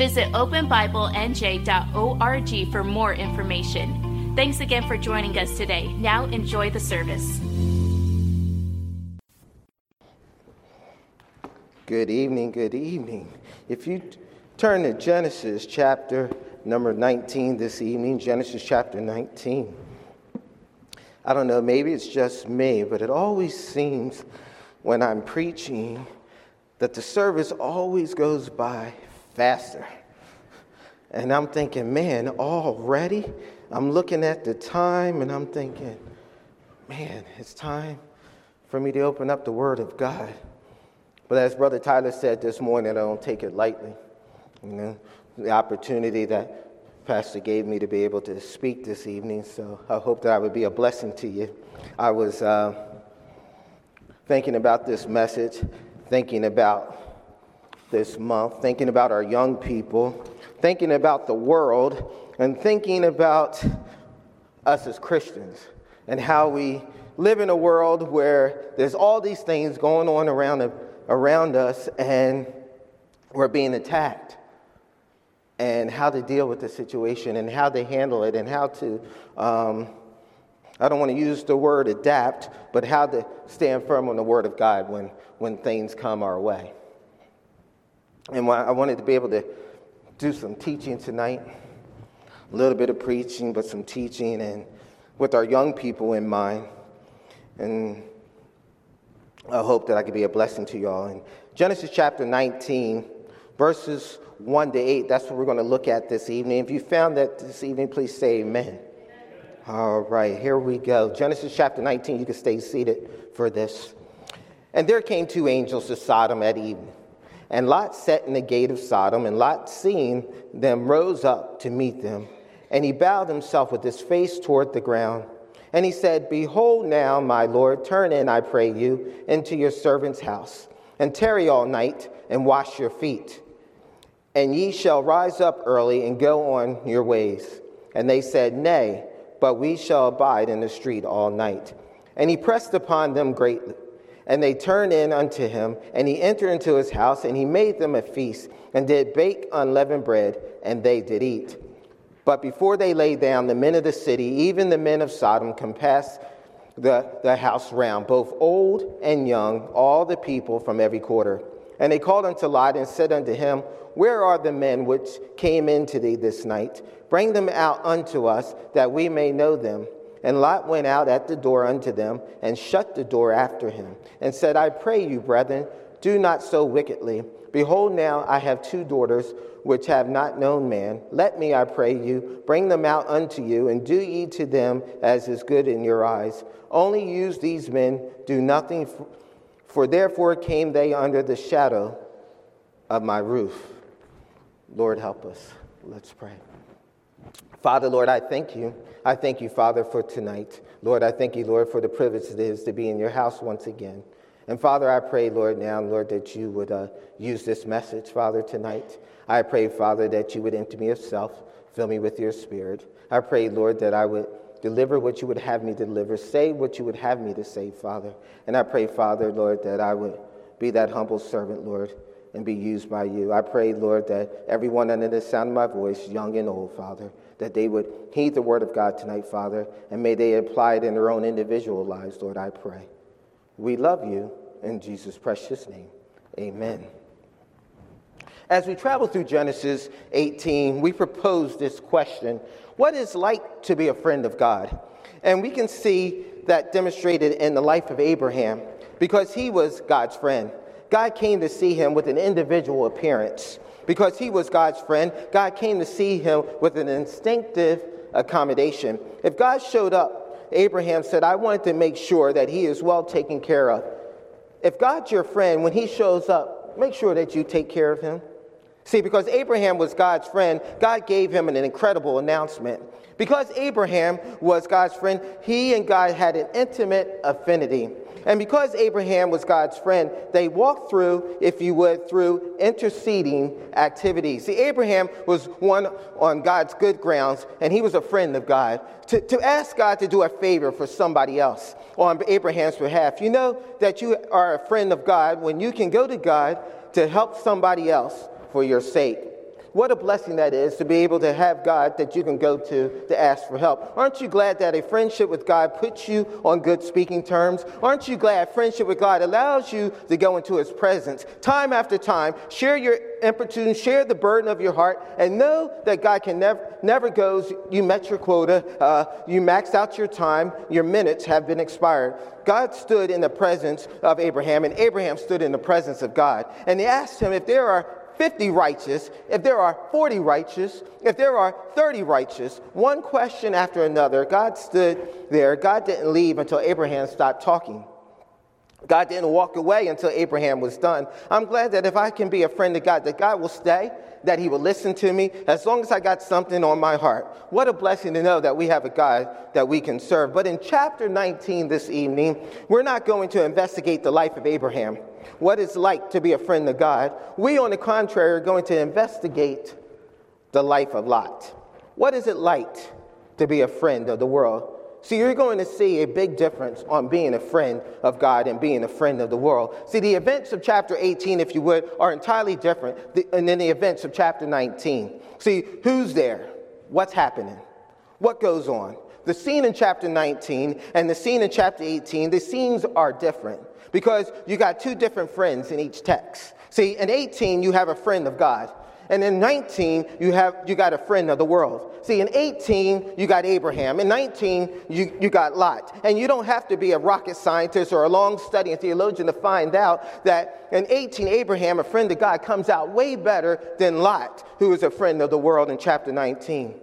Visit openbiblenj.org for more information. Thanks again for joining us today. Now enjoy the service. Good evening, good evening. If you turn to Genesis chapter number 19 this evening, Genesis chapter 19. I don't know, maybe it's just me, but it always seems when I'm preaching that the service always goes by faster. And I'm thinking, man, already? I'm looking at the time and I'm thinking, man, it's time for me to open up the Word of God. But as Brother Tyler said this morning, I don't take it lightly. You know, the opportunity that Pastor gave me to be able to speak this evening, so I hope that I would be a blessing to you. I was uh, thinking about this message, thinking about this month, thinking about our young people, thinking about the world, and thinking about us as Christians and how we live in a world where there's all these things going on around, around us and we're being attacked and how to deal with the situation and how to handle it and how to, um, I don't want to use the word adapt, but how to stand firm on the word of God when, when things come our way. And I wanted to be able to do some teaching tonight, a little bit of preaching, but some teaching, and with our young people in mind. And I hope that I could be a blessing to y'all. In Genesis chapter 19, verses 1 to 8. That's what we're going to look at this evening. If you found that this evening, please say amen. All right, here we go. Genesis chapter 19. You can stay seated for this. And there came two angels to Sodom at evening. And Lot sat in the gate of Sodom, and Lot, seeing them, rose up to meet them. And he bowed himself with his face toward the ground. And he said, Behold now, my Lord, turn in, I pray you, into your servant's house, and tarry all night, and wash your feet and ye shall rise up early and go on your ways. And they said, Nay, but we shall abide in the street all night. And he pressed upon them greatly. And they turned in unto him, and he entered into his house, and he made them a feast, and did bake unleavened bread, and they did eat. But before they lay down, the men of the city, even the men of Sodom, compassed the, the house round, both old and young, all the people from every quarter. And they called unto Lot and said unto him, Where are the men which came into thee this night? Bring them out unto us, that we may know them. And Lot went out at the door unto them, and shut the door after him, and said, I pray you, brethren, do not so wickedly. Behold, now I have two daughters which have not known man. Let me, I pray you, bring them out unto you, and do ye to them as is good in your eyes. Only use these men, do nothing for therefore came they under the shadow of my roof. Lord, help us. Let's pray. Father, Lord, I thank you. I thank you, Father, for tonight. Lord, I thank you, Lord, for the privilege it is to be in your house once again. And Father, I pray, Lord, now, Lord, that you would uh, use this message, Father, tonight. I pray, Father, that you would empty me of self, fill me with your spirit. I pray, Lord, that I would deliver what you would have me deliver, say what you would have me to say, Father. And I pray, Father, Lord, that I would be that humble servant, Lord, and be used by you. I pray, Lord, that everyone under the sound of my voice, young and old, Father, that they would heed the word of God tonight, Father, and may they apply it in their own individual lives, Lord, I pray. We love you in Jesus' precious name. Amen. As we travel through Genesis 18, we propose this question What is like to be a friend of God? And we can see that demonstrated in the life of Abraham because he was God's friend. God came to see him with an individual appearance. Because he was God's friend, God came to see him with an instinctive accommodation. If God showed up, Abraham said, I wanted to make sure that he is well taken care of. If God's your friend, when he shows up, make sure that you take care of him. See, because Abraham was God's friend, God gave him an incredible announcement. Because Abraham was God's friend, he and God had an intimate affinity. And because Abraham was God's friend, they walked through, if you would, through interceding activities. See, Abraham was one on God's good grounds, and he was a friend of God. To, to ask God to do a favor for somebody else on Abraham's behalf, you know that you are a friend of God when you can go to God to help somebody else for your sake. What a blessing that is to be able to have God that you can go to to ask for help. Aren't you glad that a friendship with God puts you on good speaking terms? Aren't you glad friendship with God allows you to go into His presence time after time, share your importune, share the burden of your heart, and know that God can never, never goes, you met your quota, uh, you maxed out your time, your minutes have been expired. God stood in the presence of Abraham, and Abraham stood in the presence of God. And he asked him if there are 50 righteous, if there are 40 righteous, if there are 30 righteous, one question after another, God stood there. God didn't leave until Abraham stopped talking. God didn't walk away until Abraham was done. I'm glad that if I can be a friend of God, that God will stay, that He will listen to me, as long as I got something on my heart. What a blessing to know that we have a God that we can serve. But in chapter 19 this evening, we're not going to investigate the life of Abraham what it's like to be a friend of God. We, on the contrary, are going to investigate the life of Lot. What is it like to be a friend of the world? See, you're going to see a big difference on being a friend of God and being a friend of the world. See, the events of chapter 18, if you would, are entirely different than the events of chapter 19. See, who's there? What's happening? What goes on? The scene in chapter 19 and the scene in chapter 18, the scenes are different because you got two different friends in each text. See, in 18, you have a friend of God. And in 19, you, have, you got a friend of the world. See, in 18, you got Abraham. In 19, you, you got Lot. And you don't have to be a rocket scientist or a long studying theologian to find out that in 18, Abraham, a friend of God, comes out way better than Lot, who is a friend of the world in chapter 19.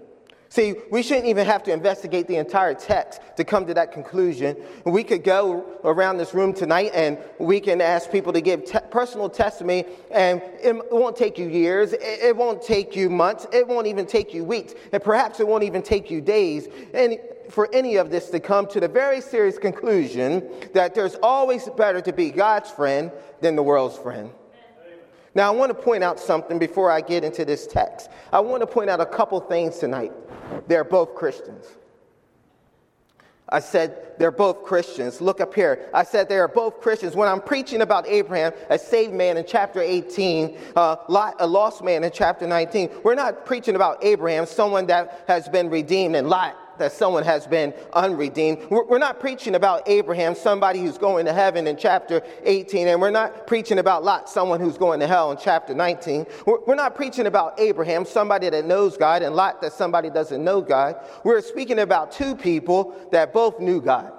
See, we shouldn't even have to investigate the entire text to come to that conclusion. We could go around this room tonight and we can ask people to give te- personal testimony, and it won't take you years, it won't take you months, it won't even take you weeks, and perhaps it won't even take you days. And for any of this to come to the very serious conclusion that there's always better to be God's friend than the world's friend. Now, I want to point out something before I get into this text. I want to point out a couple things tonight. They're both Christians. I said they're both Christians. Look up here. I said they are both Christians. When I'm preaching about Abraham, a saved man in chapter 18, uh, a lost man in chapter 19, we're not preaching about Abraham, someone that has been redeemed, and Lot, that someone has been unredeemed. We're not preaching about Abraham, somebody who's going to heaven in chapter 18, and we're not preaching about Lot, someone who's going to hell in chapter 19. We're not preaching about Abraham, somebody that knows God, and Lot, that somebody doesn't know God. We're speaking about two people that both knew God.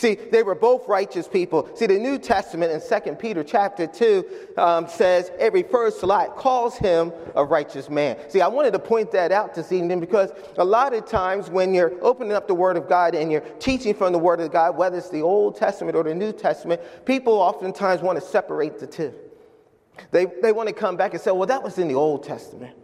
See, they were both righteous people. See, the New Testament in 2 Peter chapter 2 um, says, it refers to Lot, calls him a righteous man. See, I wanted to point that out this evening because a lot of times when you're opening up the Word of God and you're teaching from the Word of God, whether it's the Old Testament or the New Testament, people oftentimes want to separate the two. They, they want to come back and say, well, that was in the Old Testament.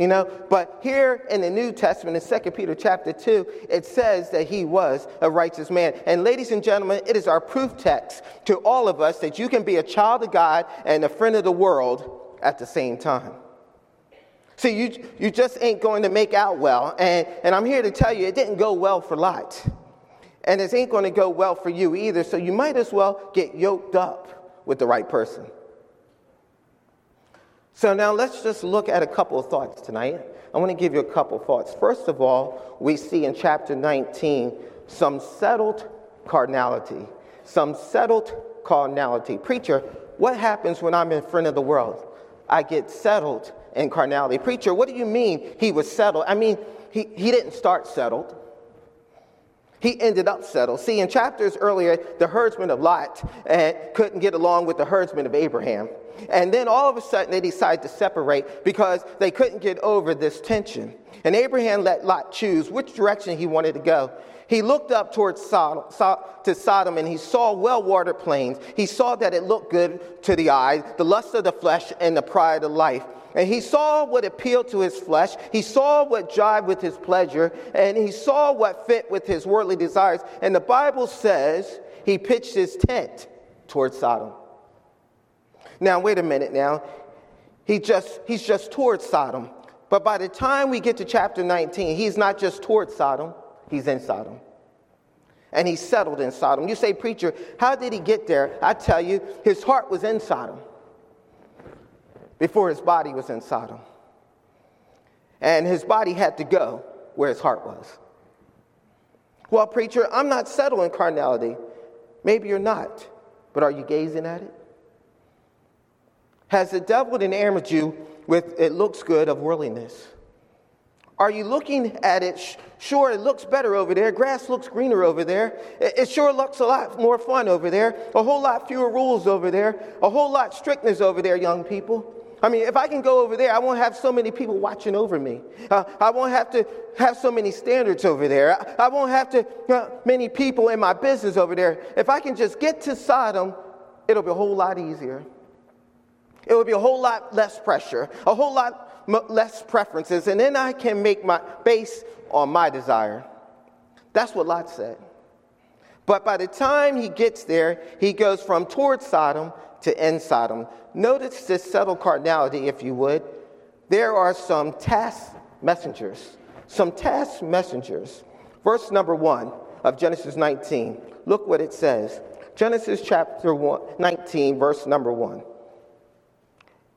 You know, but here in the New Testament, in 2 Peter chapter 2, it says that he was a righteous man. And ladies and gentlemen, it is our proof text to all of us that you can be a child of God and a friend of the world at the same time. See, you, you just ain't going to make out well. And, and I'm here to tell you, it didn't go well for Lot. And it ain't going to go well for you either. So you might as well get yoked up with the right person. So now let's just look at a couple of thoughts tonight. I want to give you a couple of thoughts. First of all, we see in chapter 19 some settled carnality. Some settled carnality. Preacher, what happens when I'm in front of the world? I get settled in carnality. Preacher, what do you mean he was settled? I mean, he, he didn't start settled. He ended up settled. See, in chapters earlier, the herdsman of Lot uh, couldn't get along with the herdsman of Abraham. And then all of a sudden they decided to separate because they couldn't get over this tension. And Abraham let Lot choose which direction he wanted to go. He looked up towards Sodom, to Sodom and he saw well watered plains. He saw that it looked good to the eyes, the lust of the flesh and the pride of life. And he saw what appealed to his flesh. He saw what jived with his pleasure. And he saw what fit with his worldly desires. And the Bible says he pitched his tent towards Sodom. Now, wait a minute now. He just, he's just towards Sodom. But by the time we get to chapter 19, he's not just towards Sodom, he's in Sodom. And he settled in Sodom. You say, Preacher, how did he get there? I tell you, his heart was in Sodom before his body was in Sodom. And his body had to go where his heart was. Well, preacher, I'm not settled in carnality. Maybe you're not, but are you gazing at it? Has the devil enamored you with it looks good of worldliness? Are you looking at it? Sure, it looks better over there. Grass looks greener over there. It sure looks a lot more fun over there. A whole lot fewer rules over there. A whole lot strictness over there, young people. I mean, if I can go over there, I won't have so many people watching over me. Uh, I won't have to have so many standards over there. I, I won't have to uh, many people in my business over there. If I can just get to Sodom, it'll be a whole lot easier. It will be a whole lot less pressure, a whole lot less preferences, and then I can make my base on my desire. That's what Lot said. But by the time he gets there, he goes from towards Sodom to end Sodom. Notice this subtle carnality, if you would. There are some task messengers. Some task messengers. Verse number one of Genesis 19. Look what it says. Genesis chapter one, 19, verse number one.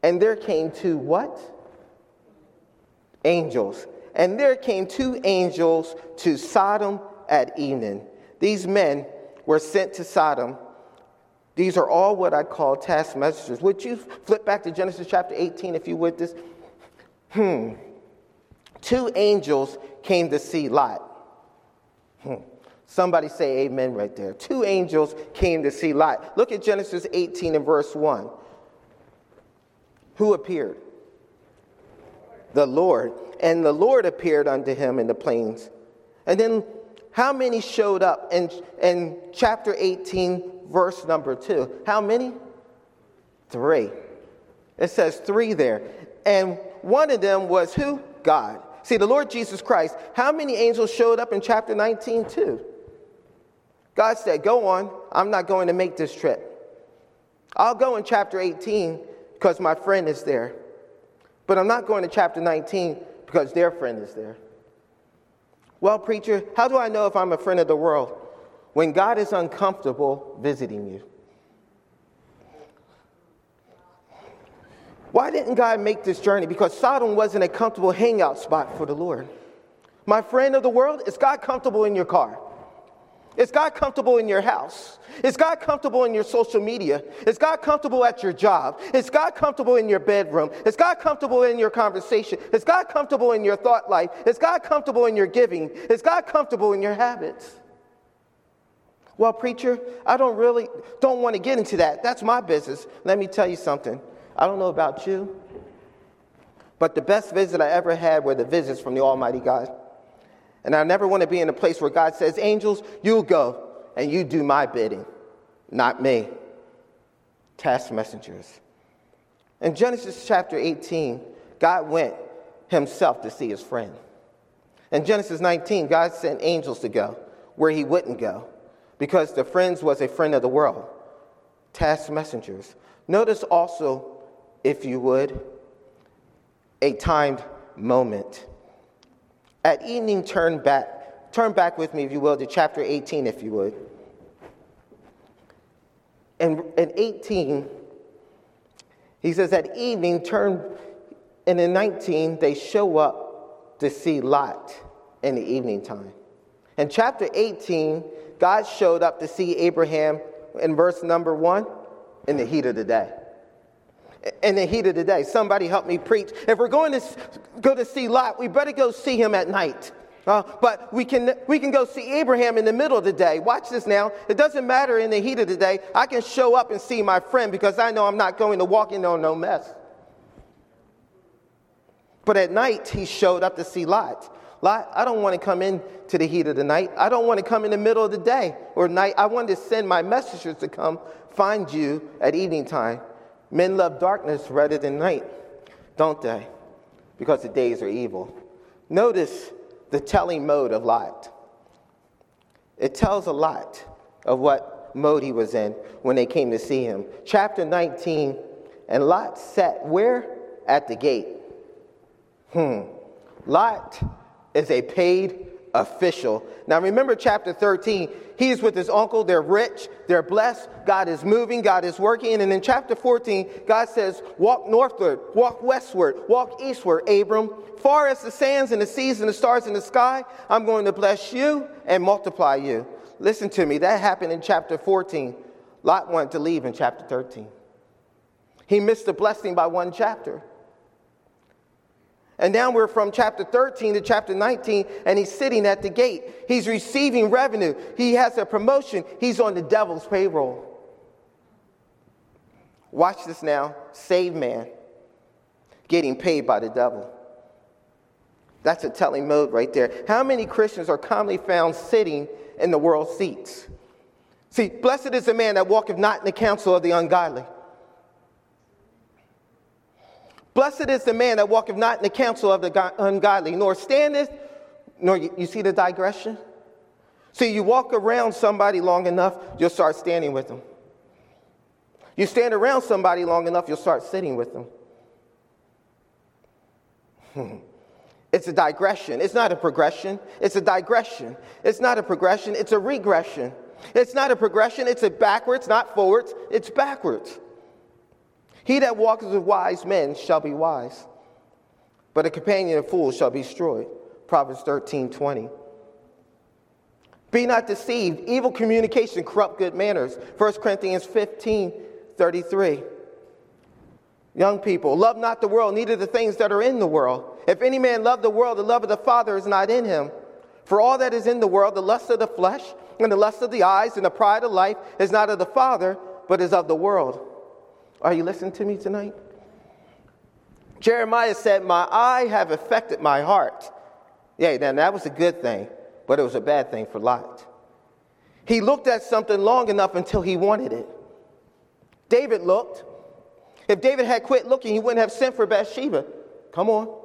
And there came two what? Angels. And there came two angels to Sodom at evening. These men were sent to Sodom. These are all what I call task messengers. Would you flip back to Genesis chapter 18 if you would this? Hmm. Two angels came to see Lot. Hmm. Somebody say amen right there. Two angels came to see Lot. Look at Genesis 18 and verse 1. Who appeared? The Lord. And the Lord appeared unto him in the plains. And then how many showed up in, in chapter 18, verse number 2? How many? Three. It says three there. And one of them was who? God. See, the Lord Jesus Christ. How many angels showed up in chapter 19, too? God said, Go on. I'm not going to make this trip. I'll go in chapter 18 because my friend is there. But I'm not going to chapter 19 because their friend is there. Well, preacher, how do I know if I'm a friend of the world? When God is uncomfortable visiting you. Why didn't God make this journey? Because Sodom wasn't a comfortable hangout spot for the Lord. My friend of the world, is God comfortable in your car? Is God comfortable in your house? Is God comfortable in your social media? Is God comfortable at your job? Is God comfortable in your bedroom? Is God comfortable in your conversation? Is God comfortable in your thought life? Is God comfortable in your giving? Is God comfortable in your habits? Well, preacher, I don't really don't want to get into that. That's my business. Let me tell you something. I don't know about you, but the best visit I ever had were the visits from the Almighty God. And I never want to be in a place where God says, Angels, you go and you do my bidding, not me. Task messengers. In Genesis chapter 18, God went himself to see his friend. In Genesis 19, God sent angels to go where he wouldn't go because the friend was a friend of the world. Task messengers. Notice also, if you would, a timed moment. At evening, turn back. Turn back with me, if you will, to chapter 18, if you would. And in 18, he says, At evening, turn, and in 19, they show up to see Lot in the evening time. In chapter 18, God showed up to see Abraham in verse number one in the heat of the day in the heat of the day. Somebody help me preach. If we're going to go to see Lot, we better go see him at night. Uh, but we can, we can go see Abraham in the middle of the day. Watch this now. It doesn't matter in the heat of the day. I can show up and see my friend because I know I'm not going to walk in on no mess. But at night, he showed up to see Lot. Lot, I don't want to come in to the heat of the night. I don't want to come in the middle of the day or night. I want to send my messengers to come find you at evening time. Men love darkness rather than night, don't they? Because the days are evil. Notice the telling mode of Lot. It tells a lot of what mode he was in when they came to see him. Chapter 19, and Lot sat where? At the gate. Hmm. Lot is a paid official. Now remember chapter 13, he's with his uncle, they're rich, they're blessed, God is moving, God is working. And in chapter 14, God says, Walk northward, walk westward, walk eastward, Abram. Far as the sands and the seas and the stars in the sky, I'm going to bless you and multiply you. Listen to me, that happened in chapter 14. Lot wanted to leave in chapter 13. He missed the blessing by one chapter. And now we're from chapter 13 to chapter 19, and he's sitting at the gate. He's receiving revenue. He has a promotion. He's on the devil's payroll. Watch this now. Saved man getting paid by the devil. That's a telling mode right there. How many Christians are commonly found sitting in the world seats? See, blessed is the man that walketh not in the counsel of the ungodly. Blessed is the man that walketh not in the counsel of the ungodly, nor standeth, nor you see the digression? See, you walk around somebody long enough, you'll start standing with them. You stand around somebody long enough, you'll start sitting with them. Hmm. It's a digression. It's not a progression. It's a digression. It's not a progression. It's a regression. It's not a progression. It's a backwards, not forwards. It's backwards. He that walketh with wise men shall be wise, but a companion of fools shall be destroyed. Proverbs 13 20. Be not deceived. Evil communication corrupt good manners. 1 Corinthians 15 33. Young people, love not the world, neither the things that are in the world. If any man love the world, the love of the Father is not in him. For all that is in the world, the lust of the flesh, and the lust of the eyes, and the pride of life, is not of the Father, but is of the world. Are you listening to me tonight? Jeremiah said, My eye have affected my heart. Yeah, then that was a good thing, but it was a bad thing for Lot. He looked at something long enough until he wanted it. David looked. If David had quit looking, he wouldn't have sent for Bathsheba. Come on.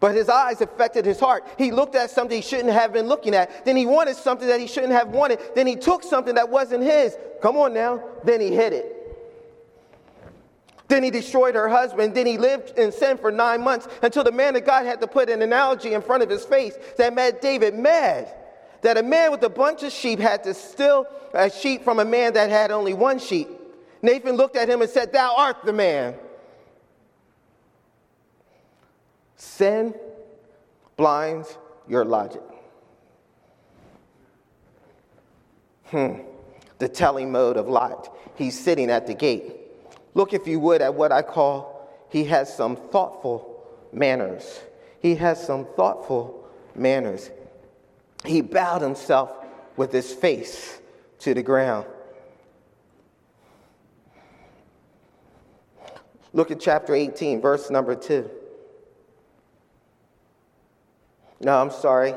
But his eyes affected his heart. He looked at something he shouldn't have been looking at. Then he wanted something that he shouldn't have wanted. Then he took something that wasn't his. Come on now. Then he hid it. Then he destroyed her husband. Then he lived in sin for nine months until the man of God had to put an analogy in front of his face that made David mad. That a man with a bunch of sheep had to steal a sheep from a man that had only one sheep. Nathan looked at him and said, Thou art the man. Sin blinds your logic. Hmm. The telling mode of Lot. He's sitting at the gate. Look, if you would, at what I call he has some thoughtful manners. He has some thoughtful manners. He bowed himself with his face to the ground. Look at chapter 18, verse number 2. No, I'm sorry.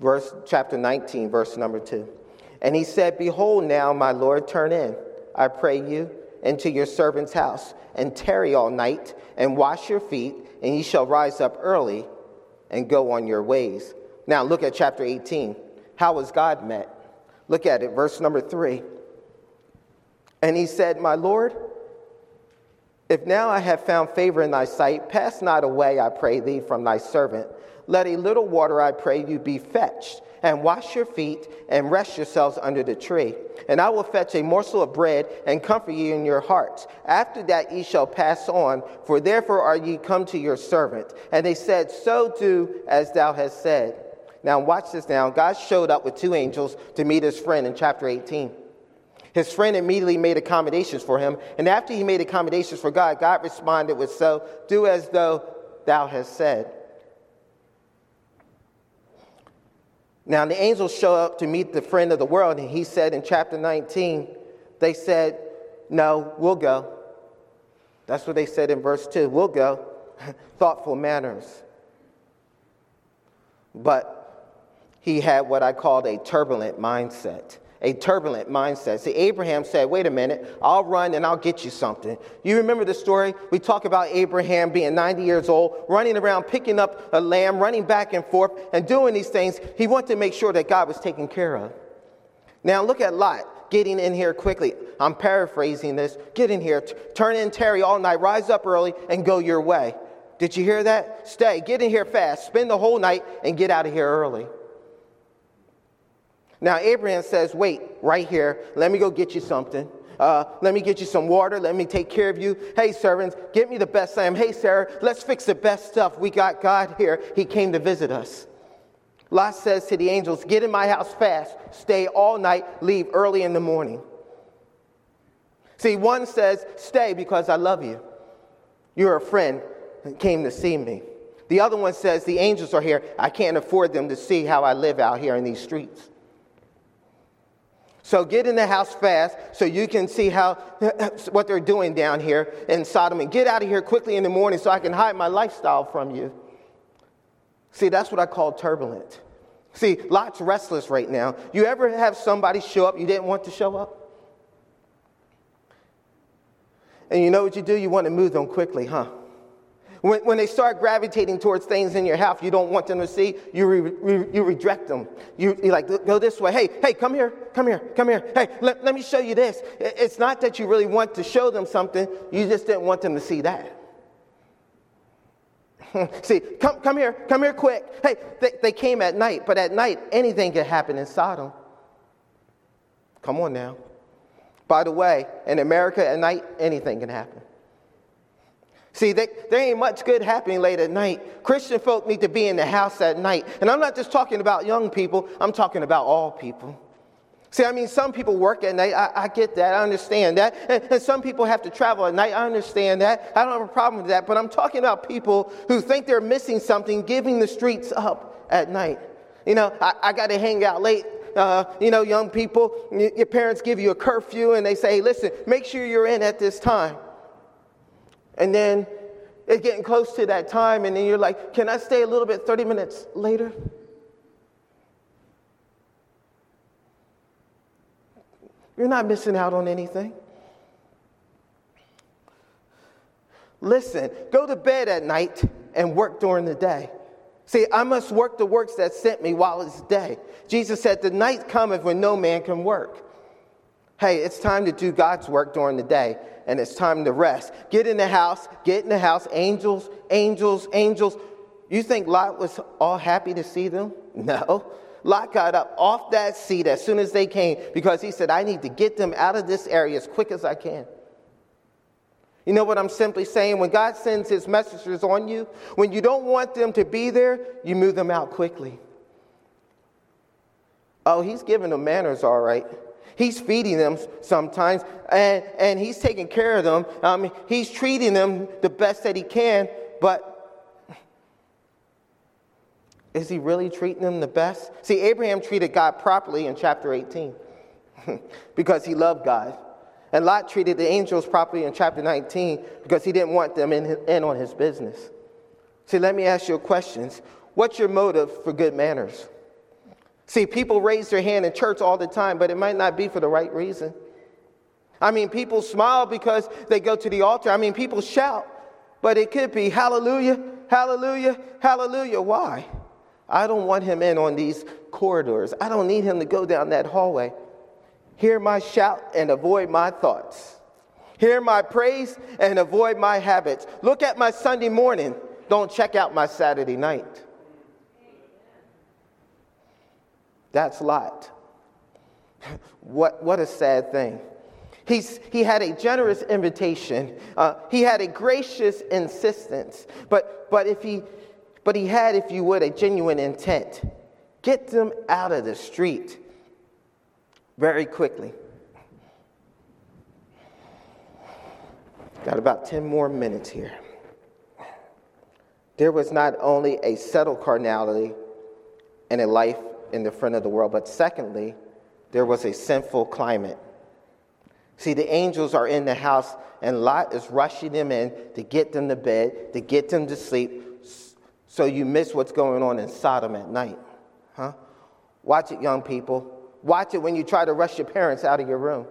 Verse chapter 19, verse number 2. And he said, Behold, now, my Lord, turn in, I pray you, into your servant's house, and tarry all night, and wash your feet, and ye shall rise up early and go on your ways. Now, look at chapter 18. How was God met? Look at it, verse number 3. And he said, My Lord, if now I have found favor in thy sight, pass not away, I pray thee, from thy servant. Let a little water, I pray you, be fetched, and wash your feet, and rest yourselves under the tree. And I will fetch a morsel of bread, and comfort ye in your hearts. After that ye shall pass on, for therefore are ye come to your servant. And they said, So do as thou hast said. Now watch this now. God showed up with two angels to meet his friend in chapter 18. His friend immediately made accommodations for him. And after he made accommodations for God, God responded with, So do as though thou hast said. Now, the angels show up to meet the friend of the world, and he said in chapter 19, they said, No, we'll go. That's what they said in verse 2. We'll go. thoughtful manners. But he had what I called a turbulent mindset a turbulent mindset. See, Abraham said, Wait a minute, I'll run and I'll get you something. You remember the story? We talk about Abraham being 90 years old, running around, picking up a lamb, running back and forth, and doing these things. He wanted to make sure that God was taken care of. Now, look at Lot getting in here quickly. I'm paraphrasing this. Get in here, t- turn in tarry all night, rise up early, and go your way. Did you hear that? Stay, get in here fast, spend the whole night, and get out of here early. Now, Abraham says, Wait, right here, let me go get you something. Uh, let me get you some water. Let me take care of you. Hey, servants, get me the best lamb. Hey, Sarah, let's fix the best stuff. We got God here. He came to visit us. Lot says to the angels, Get in my house fast, stay all night, leave early in the morning. See, one says, Stay because I love you. You're a friend and came to see me. The other one says, The angels are here. I can't afford them to see how I live out here in these streets. So get in the house fast so you can see how what they're doing down here in Sodom and get out of here quickly in the morning so I can hide my lifestyle from you. See, that's what I call turbulent. See, Lot's restless right now. You ever have somebody show up you didn't want to show up? And you know what you do? You want to move them quickly, huh? When, when they start gravitating towards things in your house you don't want them to see, you, re, re, you reject them. You, you like, go this way. Hey, hey, come here, come here, come here. Hey, let, let me show you this. It's not that you really want to show them something, you just didn't want them to see that. See, come, come here, come here quick. Hey, they, they came at night, but at night, anything can happen in Sodom. Come on now. By the way, in America at night, anything can happen. See, they, there ain't much good happening late at night. Christian folk need to be in the house at night. And I'm not just talking about young people, I'm talking about all people. See, I mean, some people work at night. I, I get that. I understand that. And, and, some people have to travel at night. I understand that. I don't have a problem with that. But I'm talking about people who think they're missing something, giving the streets up at night. You know, I, I got to hang out late. Uh, you know, young people, your parents give you a curfew and they say, hey, listen, make sure you're in at this time. And then it's getting close to that time, and then you're like, Can I stay a little bit 30 minutes later? You're not missing out on anything. Listen, go to bed at night and work during the day. See, I must work the works that sent me while it's day. Jesus said, The night cometh when no man can work. Hey, it's time to do God's work during the day, and it's time to rest. Get in the house, get in the house. Angels, angels, angels. You think Lot was all happy to see them? No. Lot got up off that seat as soon as they came because he said, I need to get them out of this area as quick as I can. You know what I'm simply saying? When God sends his messengers on you, when you don't want them to be there, you move them out quickly. Oh, he's giving them manners, all right. He's feeding them sometimes, and, and he's taking care of them. Um, he's treating them the best that he can, but is he really treating them the best? See, Abraham treated God properly in chapter 18 because he loved God. And Lot treated the angels properly in chapter 19 because he didn't want them in, in on his business. See, let me ask you a question. What's your motive for good manners? See, people raise their hand in church all the time, but it might not be for the right reason. I mean, people smile because they go to the altar. I mean, people shout, but it could be hallelujah, hallelujah, hallelujah. Why? I don't want him in on these corridors. I don't need him to go down that hallway. Hear my shout and avoid my thoughts. Hear my praise and avoid my habits. Look at my Sunday morning. Don't check out my Saturday night. That's Lot. what, what a sad thing. He's, he had a generous invitation. Uh, he had a gracious insistence. But, but, if he, but he had, if you would, a genuine intent. Get them out of the street very quickly. Got about 10 more minutes here. There was not only a settled carnality and a life in the front of the world. But secondly, there was a sinful climate. See, the angels are in the house, and Lot is rushing them in to get them to bed, to get them to sleep, so you miss what's going on in Sodom at night. Huh? Watch it, young people. Watch it when you try to rush your parents out of your room.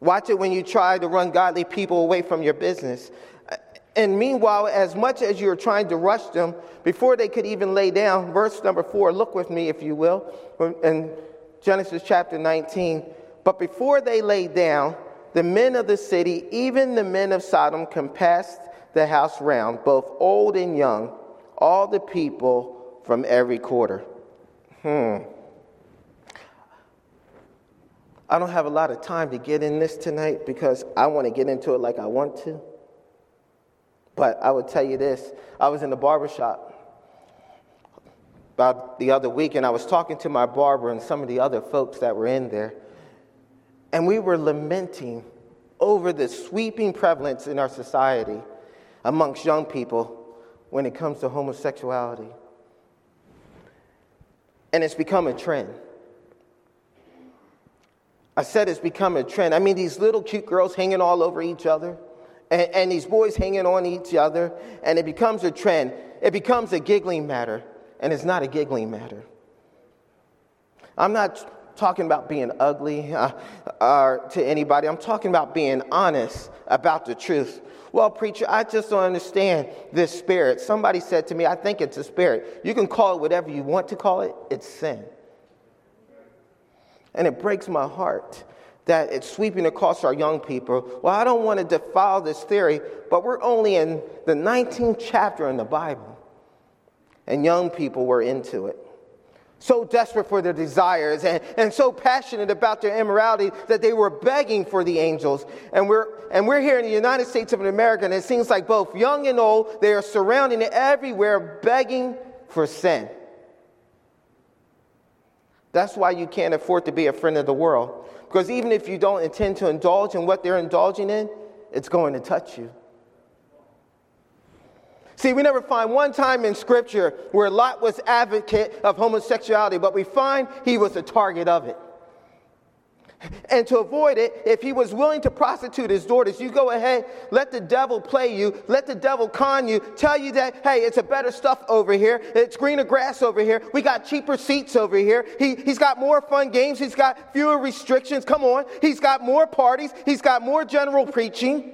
Watch it when you try to run godly people away from your business. And meanwhile, as much as you're trying to rush them, before they could even lay down, verse number four, look with me, if you will, in Genesis chapter 19. But before they lay down, the men of the city, even the men of Sodom, compassed the house round, both old and young, all the people from every quarter. Hmm. I don't have a lot of time to get in this tonight because I want to get into it like I want to. But I would tell you this I was in the barber shop about the other week, and I was talking to my barber and some of the other folks that were in there, and we were lamenting over the sweeping prevalence in our society amongst young people when it comes to homosexuality. And it's become a trend. I said it's become a trend. I mean, these little cute girls hanging all over each other, and, and, these boys hanging on each other, and it becomes a trend. It becomes a giggling matter, and it's not a giggling matter. I'm not talking about being ugly uh, uh, to anybody, I'm talking about being honest about the truth. Well, preacher, I just don't understand this spirit. Somebody said to me, I think it's a spirit. You can call it whatever you want to call it, it's sin. And it breaks my heart that it's sweeping across our young people. Well, I don't want to defile this theory, but we're only in the 19th chapter in the Bible, and young people were into it. So desperate for their desires and, and so passionate about their immorality that they were begging for the angels. And we're, and we're here in the United States of America, and it seems like both young and old, they are surrounding everywhere, begging for sin. That's why you can't afford to be a friend of the world. Because even if you don't intend to indulge in what they're indulging in, it's going to touch you. See, we never find one time in Scripture where Lot was advocate of homosexuality, but we find he was a target of it. And to avoid it, if he was willing to prostitute his daughters, you go ahead, let the devil play you, let the devil con you, tell you that, hey, it's a better stuff over here, it's greener grass over here, we got cheaper seats over here, he, he's got more fun games, he's got fewer restrictions, come on, he's got more parties, he's got more general preaching,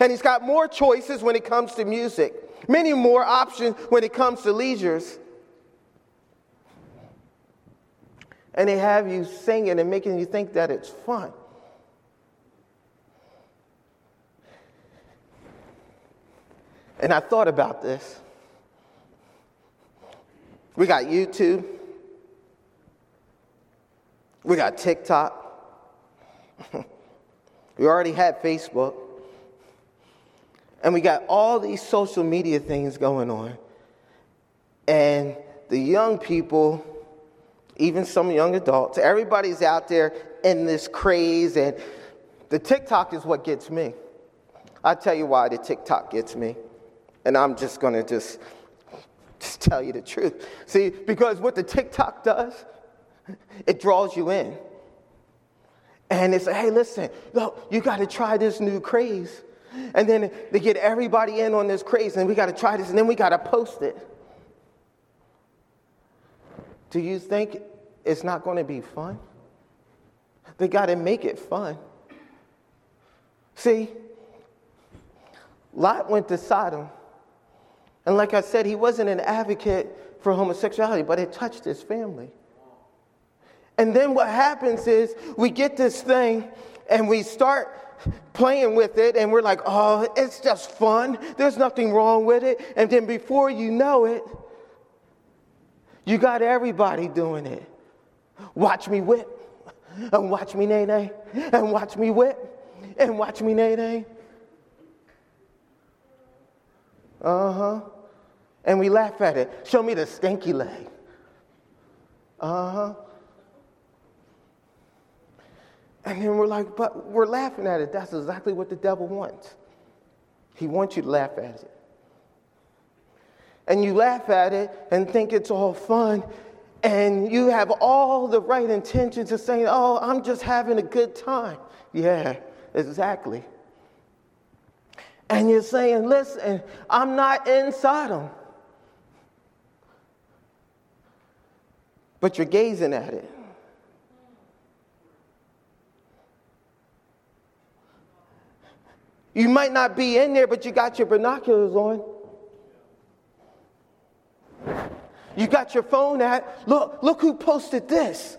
and he's got more choices when it comes to music, many more options when it comes to leisures. And they have you singing and making you think that it's fun. And I thought about this. We got YouTube. We got TikTok. we already had Facebook. And we got all these social media things going on. And the young people even some young adults. Everybody's out there in this craze, and the TikTok is what gets me. i tell you why the TikTok gets me. And I'm just to just, just tell you the truth. See, because what the TikTok does, it draws you in. And it's, like, hey, listen, no, you got to try this new craze. And then they get everybody in on this craze, and we got to try this, and then we got to post it. Do you think it's not going to be fun. They got to make it fun. See, Lot went to Sodom. And like I said, he wasn't an advocate for homosexuality, but it touched his family. And then what happens is we get this thing and we start playing with it and we're like, oh, it's just fun. There's nothing wrong with it. And then before you know it, you got everybody doing it. Watch me whip, and watch me nae nae, and watch me whip, and watch me nae nae. Uh huh. And we laugh at it. Show me the stinky leg. Uh huh. And then we're like, but we're laughing at it. That's exactly what the devil wants. He wants you to laugh at it. And you laugh at it and think it's all fun, And you have all the right intentions of saying, Oh, I'm just having a good time. Yeah, exactly. And you're saying, Listen, I'm not in Sodom. But you're gazing at it. You might not be in there, but you got your binoculars on. You got your phone at, look, look who posted this.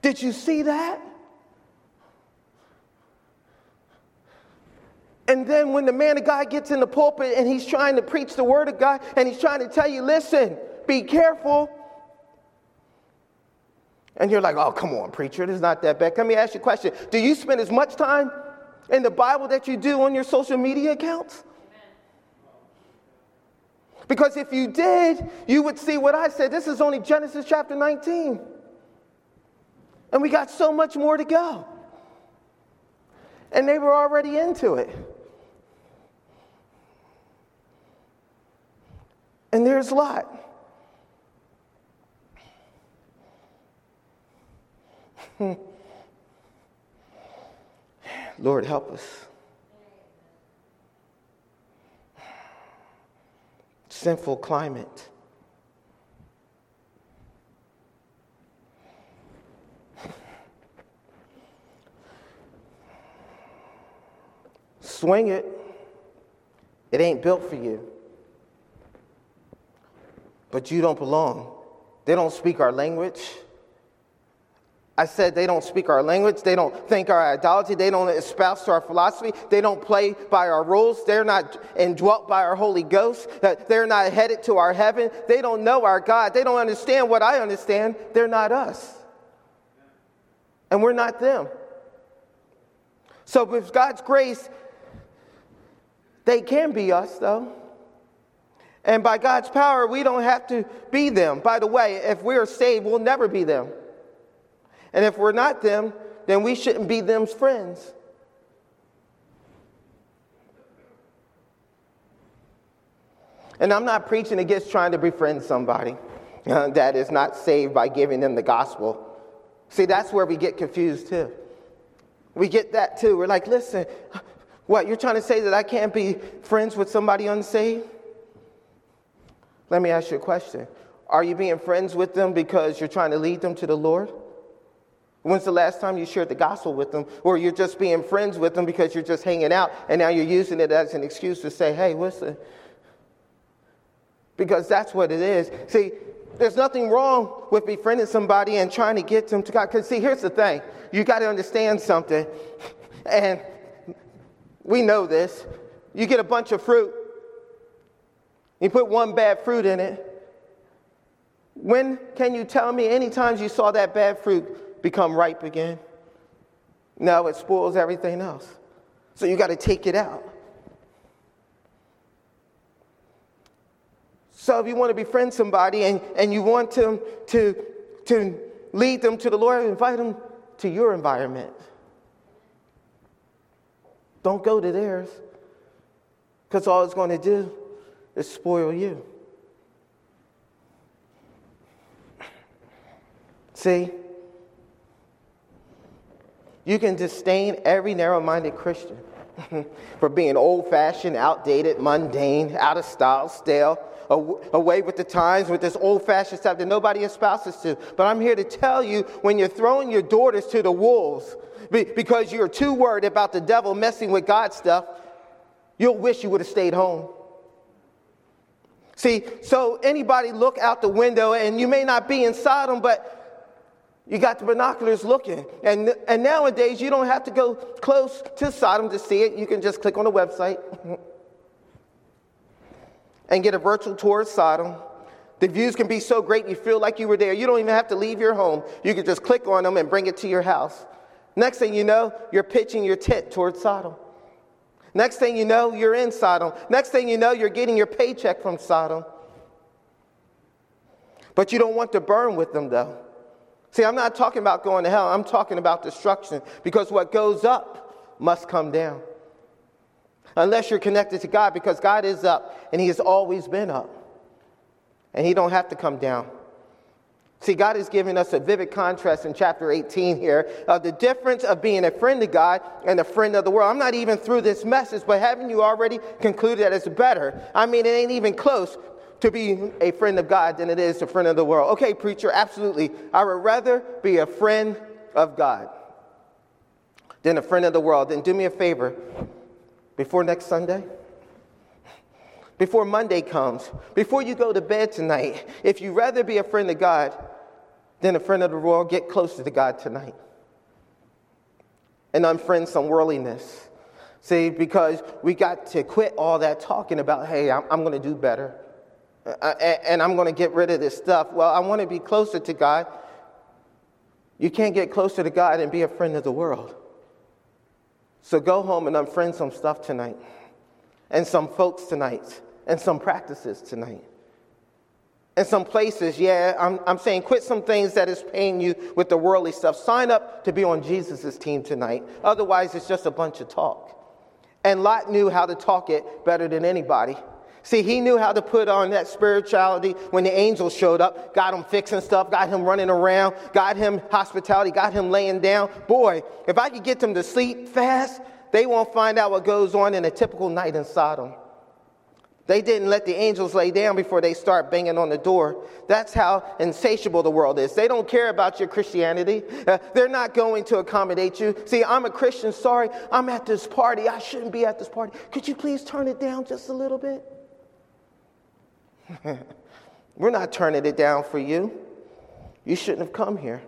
Did you see that? And then when the man of God gets in the pulpit and he's trying to preach the word of God and he's trying to tell you, listen, be careful. And you're like, oh, come on, preacher, it is not that bad. Let me ask you a question. Do you spend as much time in the Bible that you do on your social media accounts? Because if you did, you would see what I said. This is only Genesis chapter 19. And we got so much more to go. And they were already into it. And there's a Lot. Lord, help us. Sinful climate. Swing it. It ain't built for you. But you don't belong. They don't speak our language. I said they don't speak our language. They don't think our idolatry. They don't espouse our philosophy. They don't play by our rules. They're not indwelt by our Holy Ghost. They're not headed to our heaven. They don't know our God. They don't understand what I understand. They're not us. And we're not them. So, with God's grace, they can be us, though. And by God's power, we don't have to be them. By the way, if we are saved, we'll never be them. And if we're not them, then we shouldn't be them's friends. And I'm not preaching against trying to befriend somebody uh, that is not saved by giving them the gospel. See, that's where we get confused too. We get that too. We're like, listen, what, you're trying to say that I can't be friends with somebody unsaved? Let me ask you a question. Are you being friends with them because you're trying to lead them to the Lord? When's the last time you shared the gospel with them? Or you're just being friends with them because you're just hanging out and now you're using it as an excuse to say, hey, listen. Because that's what it is. See, there's nothing wrong with befriending somebody and trying to get them to God. Because, see, here's the thing you got to understand something. And we know this. You get a bunch of fruit, you put one bad fruit in it. When can you tell me any times you saw that bad fruit become ripe again? No, it spoils everything else. So you got to take it out. So if you want to befriend somebody and, and you want them to, to lead them to the Lord, invite them to your environment. Don't go to theirs. Because all it's going to do is spoil you. See? You can disdain every narrow minded Christian for being old fashioned, outdated, mundane, out of style, stale, away with the times with this old fashioned stuff that nobody espouses to. But I'm here to tell you when you're throwing your daughters to the wolves because you're too worried about the devil messing with God's stuff, you'll wish you would have stayed home. See, so anybody look out the window and you may not be in Sodom, but you got the binoculars looking. And, and nowadays, you don't have to go close to Sodom to see it. You can just click on the website and get a virtual tour of Sodom. The views can be so great you feel like you were there. You don't even have to leave your home. You can just click on them and bring it to your house. Next thing you know, you're pitching your tent towards Sodom. Next thing you know, you're in Sodom. Next thing you know, you're getting your paycheck from Sodom. But you don't want to burn with them, though. See, I'm not talking about going to hell, I'm talking about destruction because what goes up must come down. Unless you're connected to God, because God is up and He has always been up. And he don't have to come down. See, God is giving us a vivid contrast in chapter 18 here of the difference of being a friend of God and a friend of the world. I'm not even through this message, but haven't you already concluded that it's better? I mean, it ain't even close to be a friend of God than it is a friend of the world. Okay, preacher, absolutely. I would rather be a friend of God than a friend of the world. Then do me a favor before next Sunday before Monday comes, before you go to bed tonight, if you rather be a friend of God than a friend of the world, get closer to God tonight. And unfriend some worldliness. See, because we got to quit all that talking about, hey, I'm, I'm going to do better. And I'm going to get rid of this stuff. Well, I want to be closer to God. You can't get closer to God and be a friend of the world. So go home and unfriend some stuff tonight and some folks tonight and some practices tonight. And some places, yeah, I'm, I'm saying quit some things that is paying you with the worldly stuff. Sign up to be on Jesus' team tonight. Otherwise, it's just a bunch of talk. And Lot knew how to talk it better than anybody. See, he knew how to put on that spirituality when the angels showed up, got him fixing stuff, got him running around, got him hospitality, got him laying down. Boy, if I could get them to sleep fast, they won't find out what goes on in a typical night in Sodom. They didn't let the angels lay down before they start banging on the door. That's how insatiable the world is. They don't care about your Christianity. Uh, they're not going to accommodate you. See, I'm a Christian. Sorry, I'm at this party. I shouldn't be at this party. Could you please turn it down just a little bit? We're not turning it down for you. You shouldn't have come here.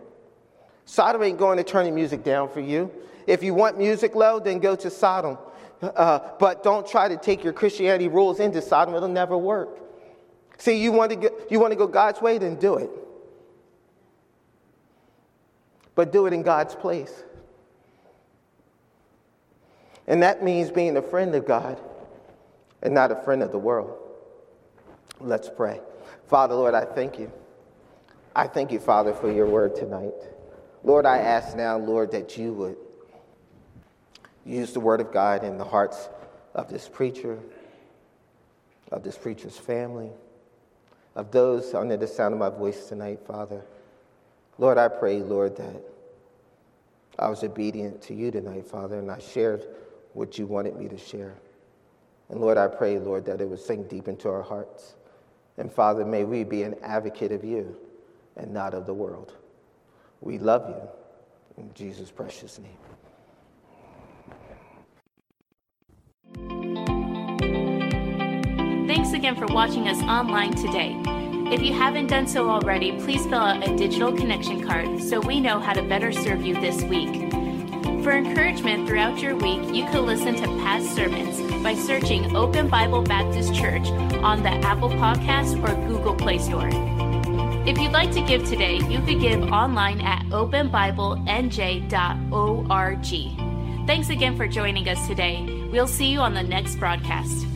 Sodom ain't going to turn the music down for you. If you want music low, then go to Sodom. Uh, but don't try to take your Christianity rules into Sodom. It'll never work. See, you want, to you want to go God's way, then do it. But do it in God's place. And that means being a friend of God and not a friend of the world. Let's pray. Father, Lord, I thank you. I thank you, Father, for your word tonight. Lord, I ask now, Lord, that you would use the word of God in the hearts of this preacher, of this preacher's family, of those under the sound of my voice tonight, Father. Lord, I pray, Lord, that I was obedient to you tonight, Father, and I shared what you wanted me to share. And Lord, I pray, Lord, that it would sink deep into our hearts. And Father, may we be an advocate of you and not of the world. We love you. In Jesus' precious name. Thanks again for watching us online today. If you haven't done so already, please fill out a digital connection card so we know how to better serve you this week. For encouragement throughout your week, you can listen to past sermons by searching Open Bible Baptist Church on the Apple Podcast or Google Play Store. If you'd like to give today, you could give online at openbiblenj.org. Thanks again for joining us today. We'll see you on the next broadcast.